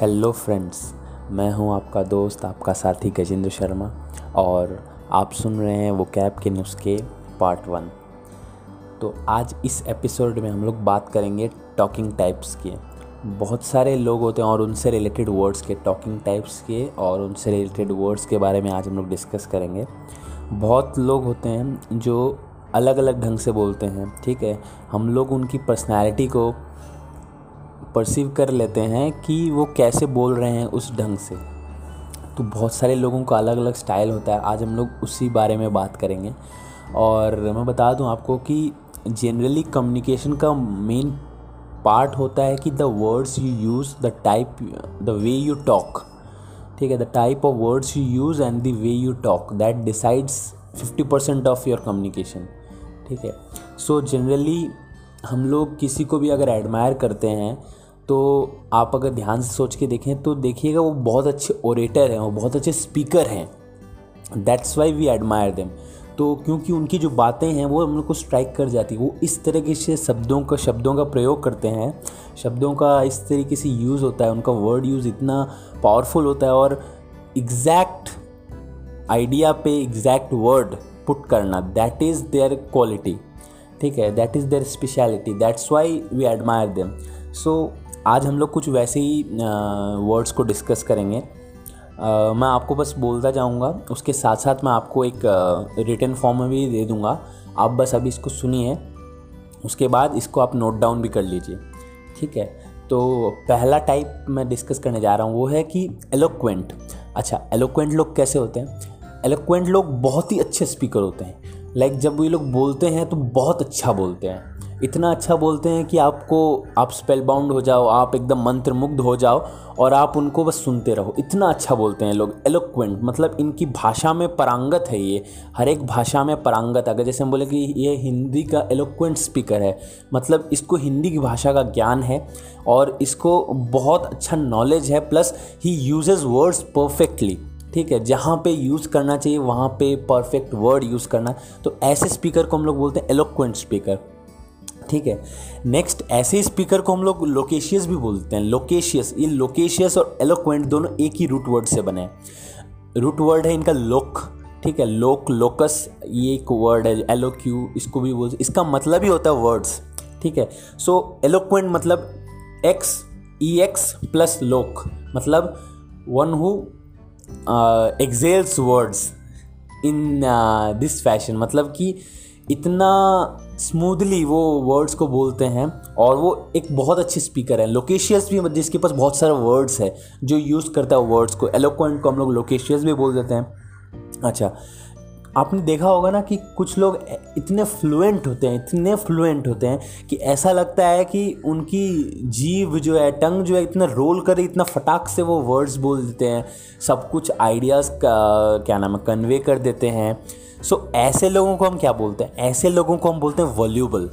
Hello friends मैं हूँ आपका दोस्त, आपका साथी गजेंद्र शर्मा और आप सुन रहे हैं वो कैब के नुस्खे पार्ट वन तो आज इस एपिसोड में हम लोग बात करेंगे टॉकिंग टाइप्स के। बहुत सारे लोग होते हैं और उनसे रिलेटेड वर्ड्स के टॉकिंग टाइप्स के और उनसे रिलेटेड वर्ड्स के बारे में आज हम लोग डिस्कस करेंगे। बहुत लोग होते हैं जो अलग अलग ढंग से बोलते हैं, ठीक है? हम लोग उनकी पर्सनैलिटी को परसीव कर लेते हैं कि वो कैसे बोल रहे हैं उस ढंग से। तो बहुत सारे लोगों का अलग अलग स्टाइल होता है। आज हम लोग उसी बारे में बात करेंगे। और मैं बता दूँ आपको कि जनरली कम्युनिकेशन का मेन पार्ट होता है कि the words you use the type the way you talk ठीक है? The type of words you use and the way you talk that decides fifty percent of your communication ठीक है? So generally हम लोग किसी को भी अगर एडमायर करते हैं तो आप अगर ध्यान से सोच के देखें तो देखिएगा वो बहुत अच्छे ओरेटर हैं, वो बहुत अच्छे स्पीकर हैं। That's why we admire them तो क्योंकि उनकी जो बातें हैं, वो हम लोग को स्ट्राइक कर जाती है। वो इस तरीके से शब्दों का शब्दों का प्रयोग करते हैं। शब्दों का इस तरीके से यूज़ होता है, उनका वर्ड यूज़ इतना पावरफुल होता है और एग्जैक्ट आइडिया पे एग्जैक्ट वर्ड पुट करना दैट इज़ देयर क्वालिटी ठीक है? That is their speciality that's why we admire them so so, आज हम लोग कुछ वैसे ही वर्ड्स को डिस्कस करेंगे। uh, मैं आपको बस बोलता जाऊँगा उसके साथ साथ मैं आपको एक रिटर्न फॉर्म में भी दे दूँगा। आप बस अभी इसको सुनिए उसके बाद इसको आप नोट डाउन भी कर लीजिए। ठीक है? तो पहला टाइप मैं डिस्कस करने जा रहा हूँ वो है कि एलोक्वेंट अच्छा एलोक्वेंट लोग कैसे होते हैं? एलोक्वेंट लोग बहुत ही अच्छे स्पीकर होते हैं। लाइक like, जब ये लोग बोलते हैं तो बहुत अच्छा बोलते हैं। इतना अच्छा बोलते हैं कि आपको, आप स्पेल बाउंड हो जाओ, आप एकदम मंत्र मुग्ध हो जाओ और आप उनको बस सुनते रहो। इतना अच्छा बोलते हैं लोग एलोक्वेंट मतलब इनकी भाषा में परांगत है ये। हर एक भाषा में परांगत, अगर जैसे हम बोले कि ये हिंदी का एलोक्वेंट स्पीकर है मतलब इसको हिंदी की भाषा का ज्ञान है और इसको बहुत अच्छा नॉलेज है plus he uses words perfectly ठीक है? जहाँ पे यूज़ करना चाहिए, वहाँ पे परफेक्ट वर्ड यूज़ करना। तो ऐसे स्पीकर को हम लोग बोलते हैं एलोक्वेंट स्पीकर ठीक है। नेक्स्ट ऐसे स्पीकर को हम लोग लोकेशियस भी बोलते हैं। लोकेशियस ये लोकेशियस और एलोक्वेंट दोनों एक ही रूट वर्ड से बने हैं। रूट वर्ड है इनका लोक ठीक है लोक लोकस ये एक वर्ड है एलो क्यू इसको भी बोल, इसका मतलब ही होता है वर्ड्स ठीक है। सो एलोक्वेंट मतलब एक्स ई एक्स प्लस लोक मतलब one who excels words in this fashion मतलब कि इतना स्मूथली वो वर्ड्स को बोलते हैं और वो एक बहुत अच्छे स्पीकर हैं। लोकेशियस भी जिसके पास बहुत सारे वर्ड्स है, जो यूज़ करता है वर्ड्स को। एलोक्वेंट को हम लोग लोकेशियस भी बोल देते हैं। अच्छा आपने देखा होगा ना कि कुछ लोग इतने फ्लुएंट होते हैं, इतने फ्लुएंट होते हैं कि ऐसा लगता है कि उनकी जीव जो है, टंग जो है, इतना रोल करे इतना फटाक से वो वर्ड्स बोल देते हैं। सब कुछ आइडियाज़ का, क्या नाम है कन्वे कर देते हैं। सो so, ऐसे लोगों को हम क्या बोलते हैं? ऐसे लोगों को हम बोलते हैं वॉल्यूबल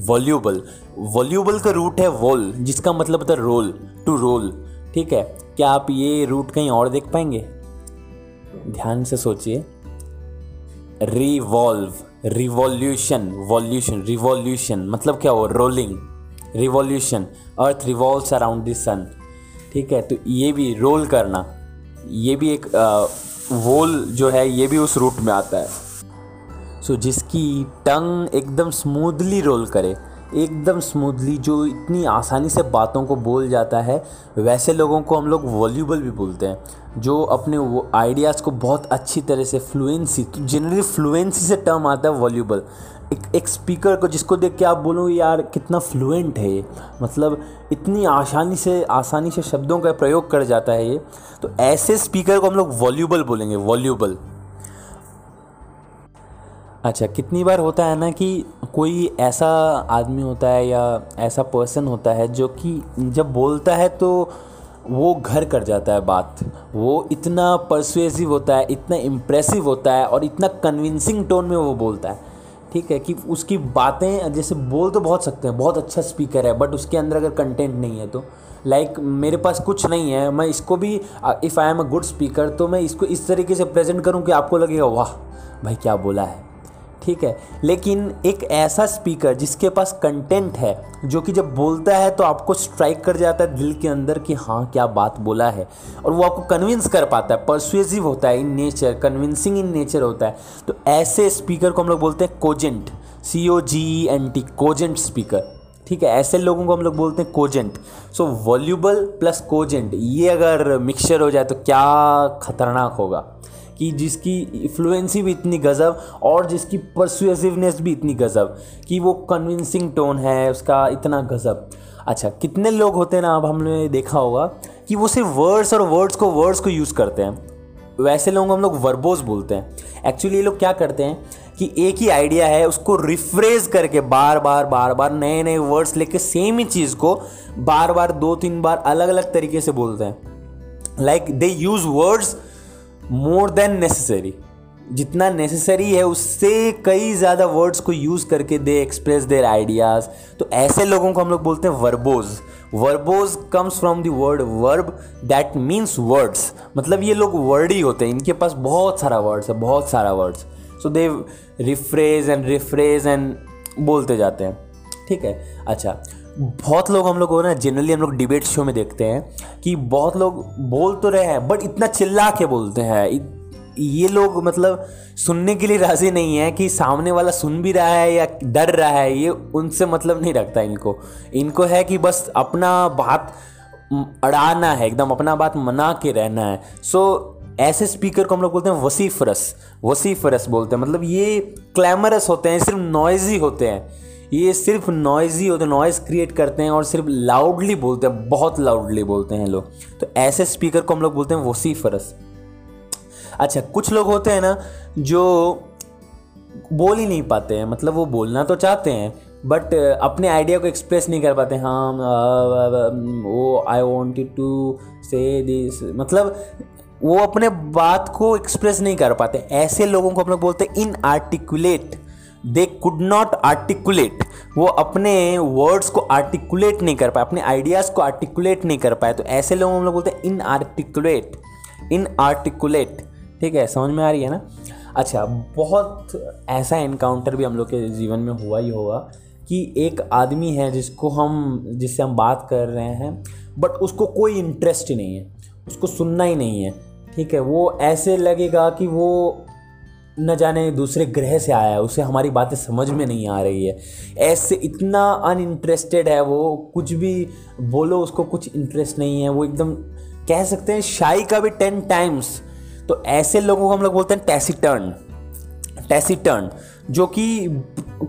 वॉल्यूबल वॉल्यूबल का रूट है वॉल जिसका मतलब होता है रोल टू रोल ठीक है? क्या आप ये रूट कहीं और देख पाएँगे? ध्यान से सोचिए. रिवॉल्व रिवॉल्यूशन वॉल्यूशन रिवॉल्यूशन मतलब क्या हो rolling revolution earth revolve around the sun ठीक है? तो ये भी रोल करना. ये भी एक वोल जो है ये भी उस रूट में आता है. सो जिसकी टंग एकदम स्मूथली रोल करे, एकदम स्मूथली जो इतनी आसानी से बातों को बोल जाता है, वैसे लोगों को हम लोग वॉल्यूबल भी बोलते हैं, जो अपने वो आइडियाज़ को बहुत अच्छी तरह से फ्लुएंसी तो जनरली फ्लुएंसी से टर्म आता है वॉल्यूबल एक एक स्पीकर को जिसको देख के आप बोलो, यार, कितना फ्लुएंट है ये। मतलब इतनी आसानी से आसानी से शब्दों का प्रयोग कर जाता है ये। तो ऐसे स्पीकर को हम लोग वॉल्यूबल बोलेंगे वॉल्यूबल अच्छा कितनी बार होता है ना कि कोई ऐसा आदमी होता है या ऐसा पर्सन होता है जो कि जब बोलता है तो वो घर कर जाता है बात। वो इतना परसुएसिव होता है इतना इम्प्रेसिव होता है और इतना कन्विंसिंग टोन में वो बोलता है। ठीक है कि उसकी बातें जैसे बोल तो बहुत सकते हैं बहुत अच्छा स्पीकर है बट उसके अंदर अगर कंटेंट नहीं है तो। लाइक like, मेरे पास कुछ नहीं है मैं इसको भी if I am a good speaker तो मैं इसको इस तरीके से प्रेजेंट करूँ कि आपको लगेगा वाह भाई क्या बोला है? ठीक है? लेकिन एक ऐसा स्पीकर जिसके पास कंटेंट है, जो कि जब बोलता है तो आपको स्ट्राइक कर जाता है दिल के अंदर कि हाँ क्या बात बोला है। और वो आपको कन्विंस कर पाता है परसुएसिव होता है in nature convincing in nature होता है। तो ऐसे स्पीकर को हम लोग बोलते हैं cogent C O G E N T cogent speaker ठीक है? ऐसे लोगों को हम लोग बोलते हैं cogent so voluble plus cogent ये अगर मिक्सचर हो जाए तो क्या खतरनाक होगा। कि जिसकी इफ्लुएंसी भी इतनी गज़ब और जिसकी परसुएसिवनेस भी इतनी गज़ब, कि वो कन्विंसिंग टोन है, उसका इतना गज़ब। अच्छा कितने लोग होते हैं ना, अब हमने देखा होगा कि वो सिर्फ़ वर्ड्स और वर्ड्स को वर्ड्स को यूज़ करते हैं। वैसे लोगों हम लोग वर्बोज बोलते हैं। एक्चुअली ये लोग क्या करते हैं कि एक ही आइडिया है, उसको रिफ्रेज करके बार बार बार बार नए नए वर्ड्स लेके सेम ही चीज़ को बार बार, दो, तीन बार अलग अलग तरीके से बोलते हैं। Like they use words more than necessary जितना नेसेसरी है, उससे कई ज़्यादा वर्ड्स को यूज़ करके दे एक्सप्रेस देयर आइडियाज़ तो ऐसे लोगों को हम लोग बोलते हैं verbose verbose comes from the word verb that means words मतलब ये लोग वर्ड ही होते हैं। इनके पास बहुत सारा वर्ड्स है, बहुत सारा words so they rephrase and rephrase and बोलते जाते हैं। ठीक है? अच्छा बहुत लोग हम लोग को ना जनरली हम लोग डिबेट शो में देखते हैं कि बहुत लोग बोल तो रहे हैं बट इतना चिल्ला के बोलते हैं। ये लोग मतलब सुनने के लिए राज़ी नहीं है कि सामने वाला सुन भी रहा है या डर रहा है, ये उनसे मतलब नहीं रखता इनको। इनको है कि बस अपना बात अड़ाना है, एकदम अपना बात मना के रहना है। सो ऐसे स्पीकर को हम लोग बोलते हैं वसीफरस वसीफरस बोलते हैं। मतलब ये क्लैमरस होते हैं, सिर्फ़ नॉइजी होते हैं। ये सिर्फ़ नॉइजी होते नॉइज़ क्रिएट करते हैं और सिर्फ़ लाउडली बोलते हैं, बहुत लाउडली बोलते हैं लोग। तो ऐसे स्पीकर को हम लोग बोलते हैं वसीफरस अच्छा कुछ लोग होते हैं ना, जो बोल ही नहीं पाते हैं मतलब वो बोलना तो चाहते हैं बट अपने आइडिया को एक्सप्रेस नहीं कर पाते। हाँ वो I wanted to say this मतलब वो अपने बात को एक्सप्रेस नहीं कर पाते। ऐसे लोगों को हम लोग बोलते हैं inarticulate they could not articulate वो अपने वर्ड्स को आर्टिकुलेट नहीं कर पाए, अपने आइडियाज़ को आर्टिकुलेट नहीं कर पाए। तो ऐसे लोगों हम लोग बोलते हैं इन आर्टिकुलेट इन आर्टिकुलेट ठीक है, समझ में आ रही है ना? अच्छा बहुत ऐसा इनकाउंटर भी हम लोग के जीवन में हुआ ही होगा कि एक आदमी है जिसको हम, जिससे हम बात कर रहे हैं बट उसको कोई इंटरेस्ट ही नहीं है, उसको सुनना ही नहीं है। ठीक है, वो ऐसे लगेगा कि वो न जाने दूसरे ग्रह से आया है, उसे हमारी बातें समझ में नहीं आ रही है। ऐसे इतना अनइंटरेस्टेड है वो, कुछ भी बोलो, उसको कुछ इंटरेस्ट नहीं है, वो एकदम कह सकते हैं शाही का भी टेन टाइम्स तो ऐसे लोगों को हम लोग बोलते हैं टैसीटर्न टैसीटर्न जो कि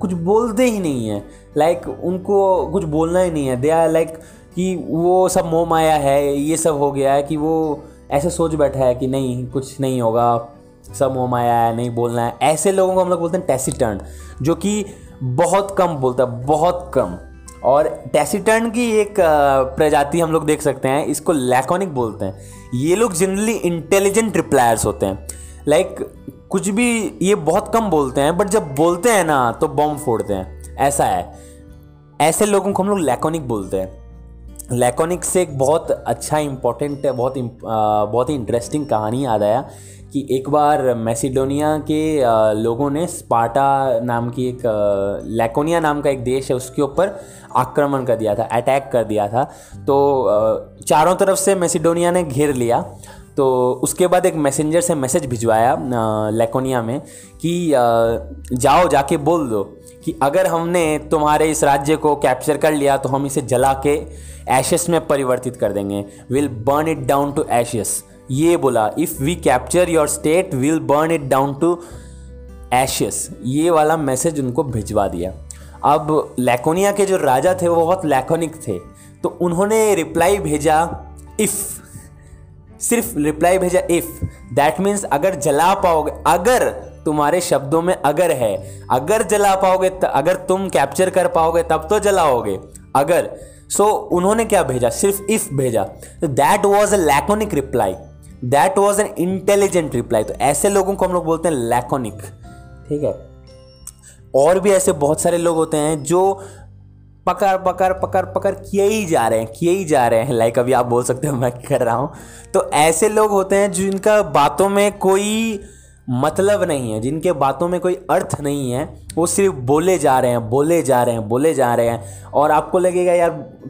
कुछ बोलते ही नहीं है। लाइक उनको कुछ बोलना ही नहीं है। दे आर लाइक कि वो सब मोह माया है, ये सब हो गया है कि वो ऐसे सोच बैठा है कि नहीं, कुछ नहीं होगा। सब मोह माया है नहीं बोलना है। ऐसे लोगों को हम लोग बोलते हैं टैसीटर्न जो कि बहुत कम बोलता है बहुत कम। और टैसीटर्न की एक प्रजाति हम लोग देख सकते हैं इसको लैकोनिक बोलते हैं। ये लोग जनरली इंटेलिजेंट रिप्लायर्स होते हैं। लाइक like, कुछ भी ये बहुत कम बोलते हैं बट जब बोलते हैं ना तो बम फोड़ते हैं। ऐसा है। ऐसे लोगों को हम लोग लैकोनिक बोलते हैं। लैकोनिक से एक बहुत अच्छा इम्पोर्टेंट बहुत बहुत ही इंटरेस्टिंग कहानी याद आया कि एक बार मैसिडोनिया के लोगों ने स्पार्टा नाम की एक लेकोनिया नाम का एक देश है उसके ऊपर आक्रमण कर दिया था अटैक कर दिया था। तो चारों तरफ़ से मैसिडोनिया ने घेर लिया। तो उसके बाद एक मैसेंजर से मैसेज भिजवाया लेकोनिया में कि जाओ, जाके बोल दो कि अगर हमने तुम्हारे इस राज्य को कैप्चर कर लिया तो हम इसे जला के एशेस में परिवर्तित कर देंगे। Will burn it down to ashes ये बोला if we capture your state will burn it down to ashes ये वाला मैसेज उनको भिजवा दिया। अब लेकोनिया के जो राजा थे, वो बहुत लेकोनिक थे। तो उन्होंने रिप्लाई भेजा इफ़ सिर्फ़ रिप्लाई भेजा इफ़ दैट मीन्स अगर जला पाओगे अगर तुम्हारे शब्दों में अगर है अगर जला पाओगे अगर तुम कैप्चर कर पाओगे तब तो जलाओगे। अगर सो so, उन्होंने क्या भेजा? सिर्फ़ इफ़ भेजा। तो that was a laconic reply that was an intelligent reply तो ऐसे लोगों को हम लोग बोलते हैं लैकोनिक ठीक है? और भी ऐसे बहुत सारे लोग होते हैं जो पकड़ पकड़ पकड़ पकड़ किए ही जा रहे हैं, किए ही जा रहे हैं। लाइक अभी आप बोल सकते हो मैं कर रहा हूँ। तो ऐसे लोग होते हैं जिनका बातों में कोई मतलब नहीं है, जिनके बातों में कोई अर्थ नहीं है, वो सिर्फ़ बोले जा रहे हैं, बोले जा रहे हैं, बोले जा रहे हैं। और आपको लगेगा, यार,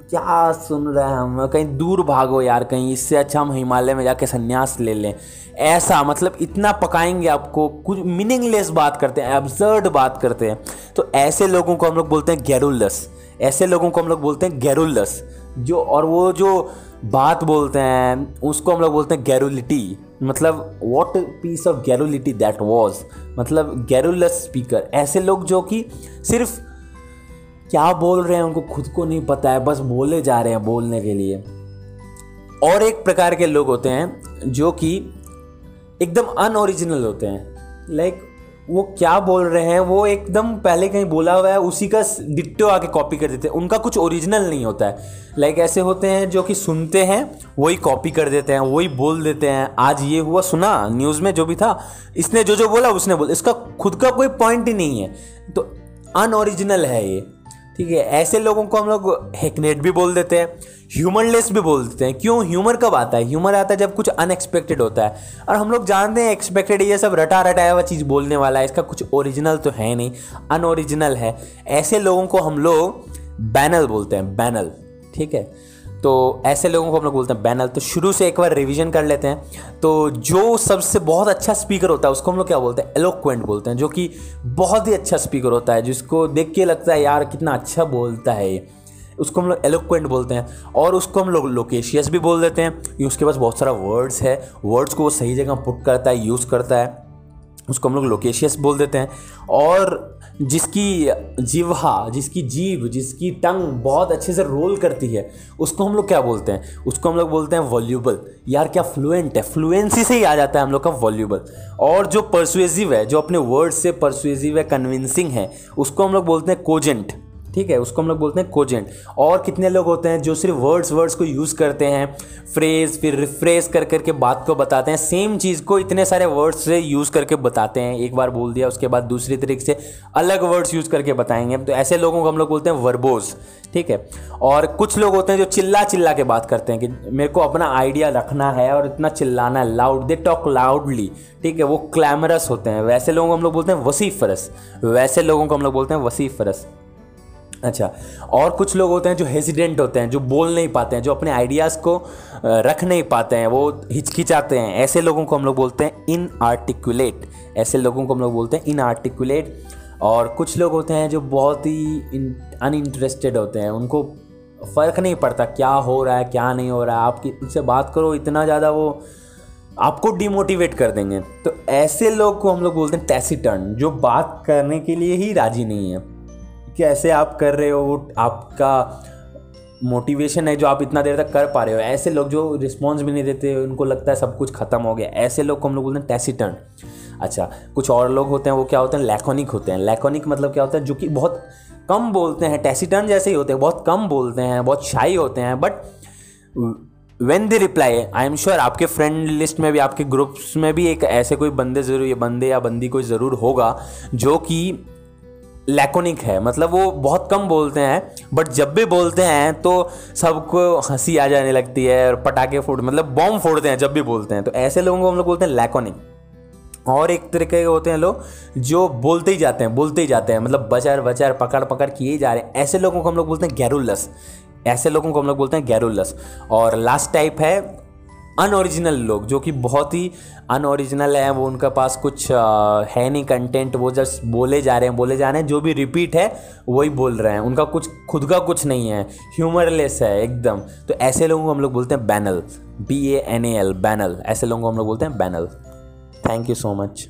क्या सुन रहे हैं हम? कहीं दूर भागो यार, कहीं इससे अच्छा हम हिमालय में जाके संन्यास ले लें। ऐसा मतलब इतना पकाएँगे आपको, कुछ मीनिंगलेस बात करते हैं एब्जर्ड बात करते हैं। तो ऐसे लोगों को हम लोग बोलते हैं गैरुलस। ऐसे लोगों को हम लोग बोलते हैं गैरुलस। जो, और वो जो बात बोलते हैं, उसको हम लोग बोलते हैं गैरुलिटी। मतलब what piece of garrulity that was मतलब गैरुलस स्पीकर ऐसे लोग जो कि सिर्फ़ क्या बोल रहे हैं उनको खुद को नहीं पता है, बस बोले जा रहे हैं बोलने के लिए। और एक प्रकार के लोग होते हैं जो कि एकदम अनओरिजिनल होते हैं। लाइक वो क्या बोल रहे हैं, वो एकदम पहले कहीं बोला हुआ है, उसी का डिट्टो आके कॉपी कर देते हैं। उनका कुछ ओरिजिनल नहीं होता है। लाइक ऐसे होते हैं जो कि सुनते हैं, वही कॉपी कर देते हैं, वही बोल देते हैं। आज ये हुआ, सुना न्यूज़ में जो भी था, इसने जो जो बोला, उसने बोला। इसका खुद का कोई पॉइंट ही नहीं है। तो अनओरिजिनल है ये। ठीक है, ऐसे लोगों को हम लोग हेकनेट भी बोल देते हैं ह्यूमरलेस भी बोल देते हैं। क्यों? ह्यूमर कब आता है? ह्यूमर आता है जब कुछ अनएक्सपेक्टेड होता है। और हम लोग जानते हैं एक्सपेक्टेड ये सब रटा रटाया हुआ चीज़ बोलने वाला है, इसका कुछ ओरिजिनल तो है नहीं अनओरिजिनल है। ऐसे लोगों को हम लोग बैनल बोलते हैं बैनल ठीक है? तो ऐसे लोगों को हम लोग बोलते हैं बैनल तो शुरू से एक बार रिवीजन कर लेते हैं। तो जो सबसे बहुत अच्छा स्पीकर होता है, उसको हम लोग क्या बोलते हैं? एलोक्वेंट बोलते हैं, जो कि बहुत ही अच्छा स्पीकर होता है, जिसको देख के लगता है, यार, कितना अच्छा बोलता है ये। उसको हम लोग एलोक्वेंट बोलते हैं, और उसको हम लोग लोकेशियस भी बोल देते हैं। उसके पास बहुत सारा वर्ड्स है। वर्ड्स को वो सही जगह पुट करता है यूज़ करता है। उसको हम लोग लोकेशियस बोल देते हैं। और जिसकी जिवा जिसकी जीव जिसकी टंग बहुत अच्छे से रोल करती है, उसको हम लोग क्या बोलते हैं? उसको हम लोग बोलते हैं वॉल्यूबल यार, क्या फ्लुएंट है? फ्लुएंसी से ही आ जाता है हम लोग का वॉल्यूबल और जो परसुएजिव है, जो अपने वर्ड से परसुएजिव है कन्विंसिंग है, उसको हम लोग बोलते हैं कोजेंट ठीक है, उसको हम लोग बोलते हैं कोजेंट और कितने लोग होते हैं जो सिर्फ़ वर्ड्स वर्ड्स को यूज़ करते हैं फ्रेज फिर रिफ्रेज कर करके बात को बताते हैं सेम चीज़ को इतने सारे वर्ड्स से यूज़ करके बताते हैं, एक बार बोल दिया, उसके बाद दूसरी तरीके से अलग वर्ड्स यूज़ करके बताएँगे तो ऐसे लोगों को हम लोग बोलते हैं वर्बोज ठीक है? और कुछ लोग होते हैं जो चिल्ला चिल्ला के बात करते हैं कि मेरे को अपना आइडिया रखना है और इतना चिल्लाना है लाउड दे टॉक लाउडली ठीक है? वो क्लैमरस होते हैं, वैसे लोगों को हम लोग बोलते हैं वसीफरस वैसे लोगों को हम लोग बोलते हैं वसीफरस अच्छा और कुछ लोग होते हैं जो हेजिडेंट होते हैं, जो बोल नहीं पाते हैं, जो अपने आइडियाज़ को रख नहीं पाते हैं, वो हिचकिचाते हैं। ऐसे लोगों को हम लोग बोलते हैं इन आर्टिकुलेट ऐसे लोगों को हम लोग बोलते हैं इन आर्टिकुलेट और कुछ लोग होते हैं जो बहुत ही अनइंटरेस्टेड होते हैं, उनको फ़र्क नहीं पड़ता क्या हो रहा है, क्या नहीं हो रहा है। आपकी, उनसे बात करो, इतना ज़्यादा वो आपको डिमोटिवेट कर देंगे। तो ऐसे लोग को हम लोग बोलते हैं टैसीटर्न जो बात करने के लिए ही राज़ी नहीं है। कैसे आप कर रहे हो वो आपका मोटिवेशन है जो आप इतना देर तक कर पा रहे हो। ऐसे लोग जो रिस्पॉन्स भी नहीं देते, उनको लगता है सब कुछ ख़त्म हो गया। ऐसे लोग को हम लोग बोलते हैं टैसीटर्न अच्छा कुछ और लोग होते हैं, वो क्या होते हैं? लैकोनिक होते हैं। लैकोनिक मतलब क्या होता है? जो कि बहुत कम बोलते हैं। टैसीटर्न जैसे ही होते हैं, बहुत कम बोलते हैं, बहुत शाई होते हैं। But when they reply I am sure आपके फ्रेंड लिस्ट में भी, आपके ग्रुप्स में भी एक ऐसे कोई बंदे ज़रूर बंदे या बंदी कोई ज़रूर होगा, जो कि लैकोनिक है। मतलब वो बहुत कम बोलते हैं बट जब भी बोलते हैं तो सबको हँसी आ जाने लगती है और पटाखे फोड़ मतलब बॉम्ब फोड़ते हैं जब भी बोलते हैं। तो ऐसे लोगों को हम लोग बोलते हैं लैकोनिक और एक तरीके के होते हैं लोग जो बोलते ही जाते हैं, बोलते ही जाते हैं। मतलब बचर बचर पकड़ पकड़ किए जा रहे हैं। ऐसे लोगों को हम लोग बोलते हैं गैरुलस। ऐसे लोगों को हम लोग बोलते हैं गैरुलस। और लास्ट टाइप है अनओरिजिनल लोग, जो कि बहुत ही अनओरिजिनल है, वो उनका पास कुछ है नहीं कंटेंट वो जस्ट बोले जा रहे हैं, बोले जा रहे हैं, जो भी रिपीट है, वही बोल रहे हैं। उनका कुछ, खुद का कुछ नहीं है ह्यूमरलेस है, एकदम। तो ऐसे लोगों को हम लोग बोलते हैं banal B A N A L banal ऐसे लोगों को हम लोग बोलते हैं banal thank you so much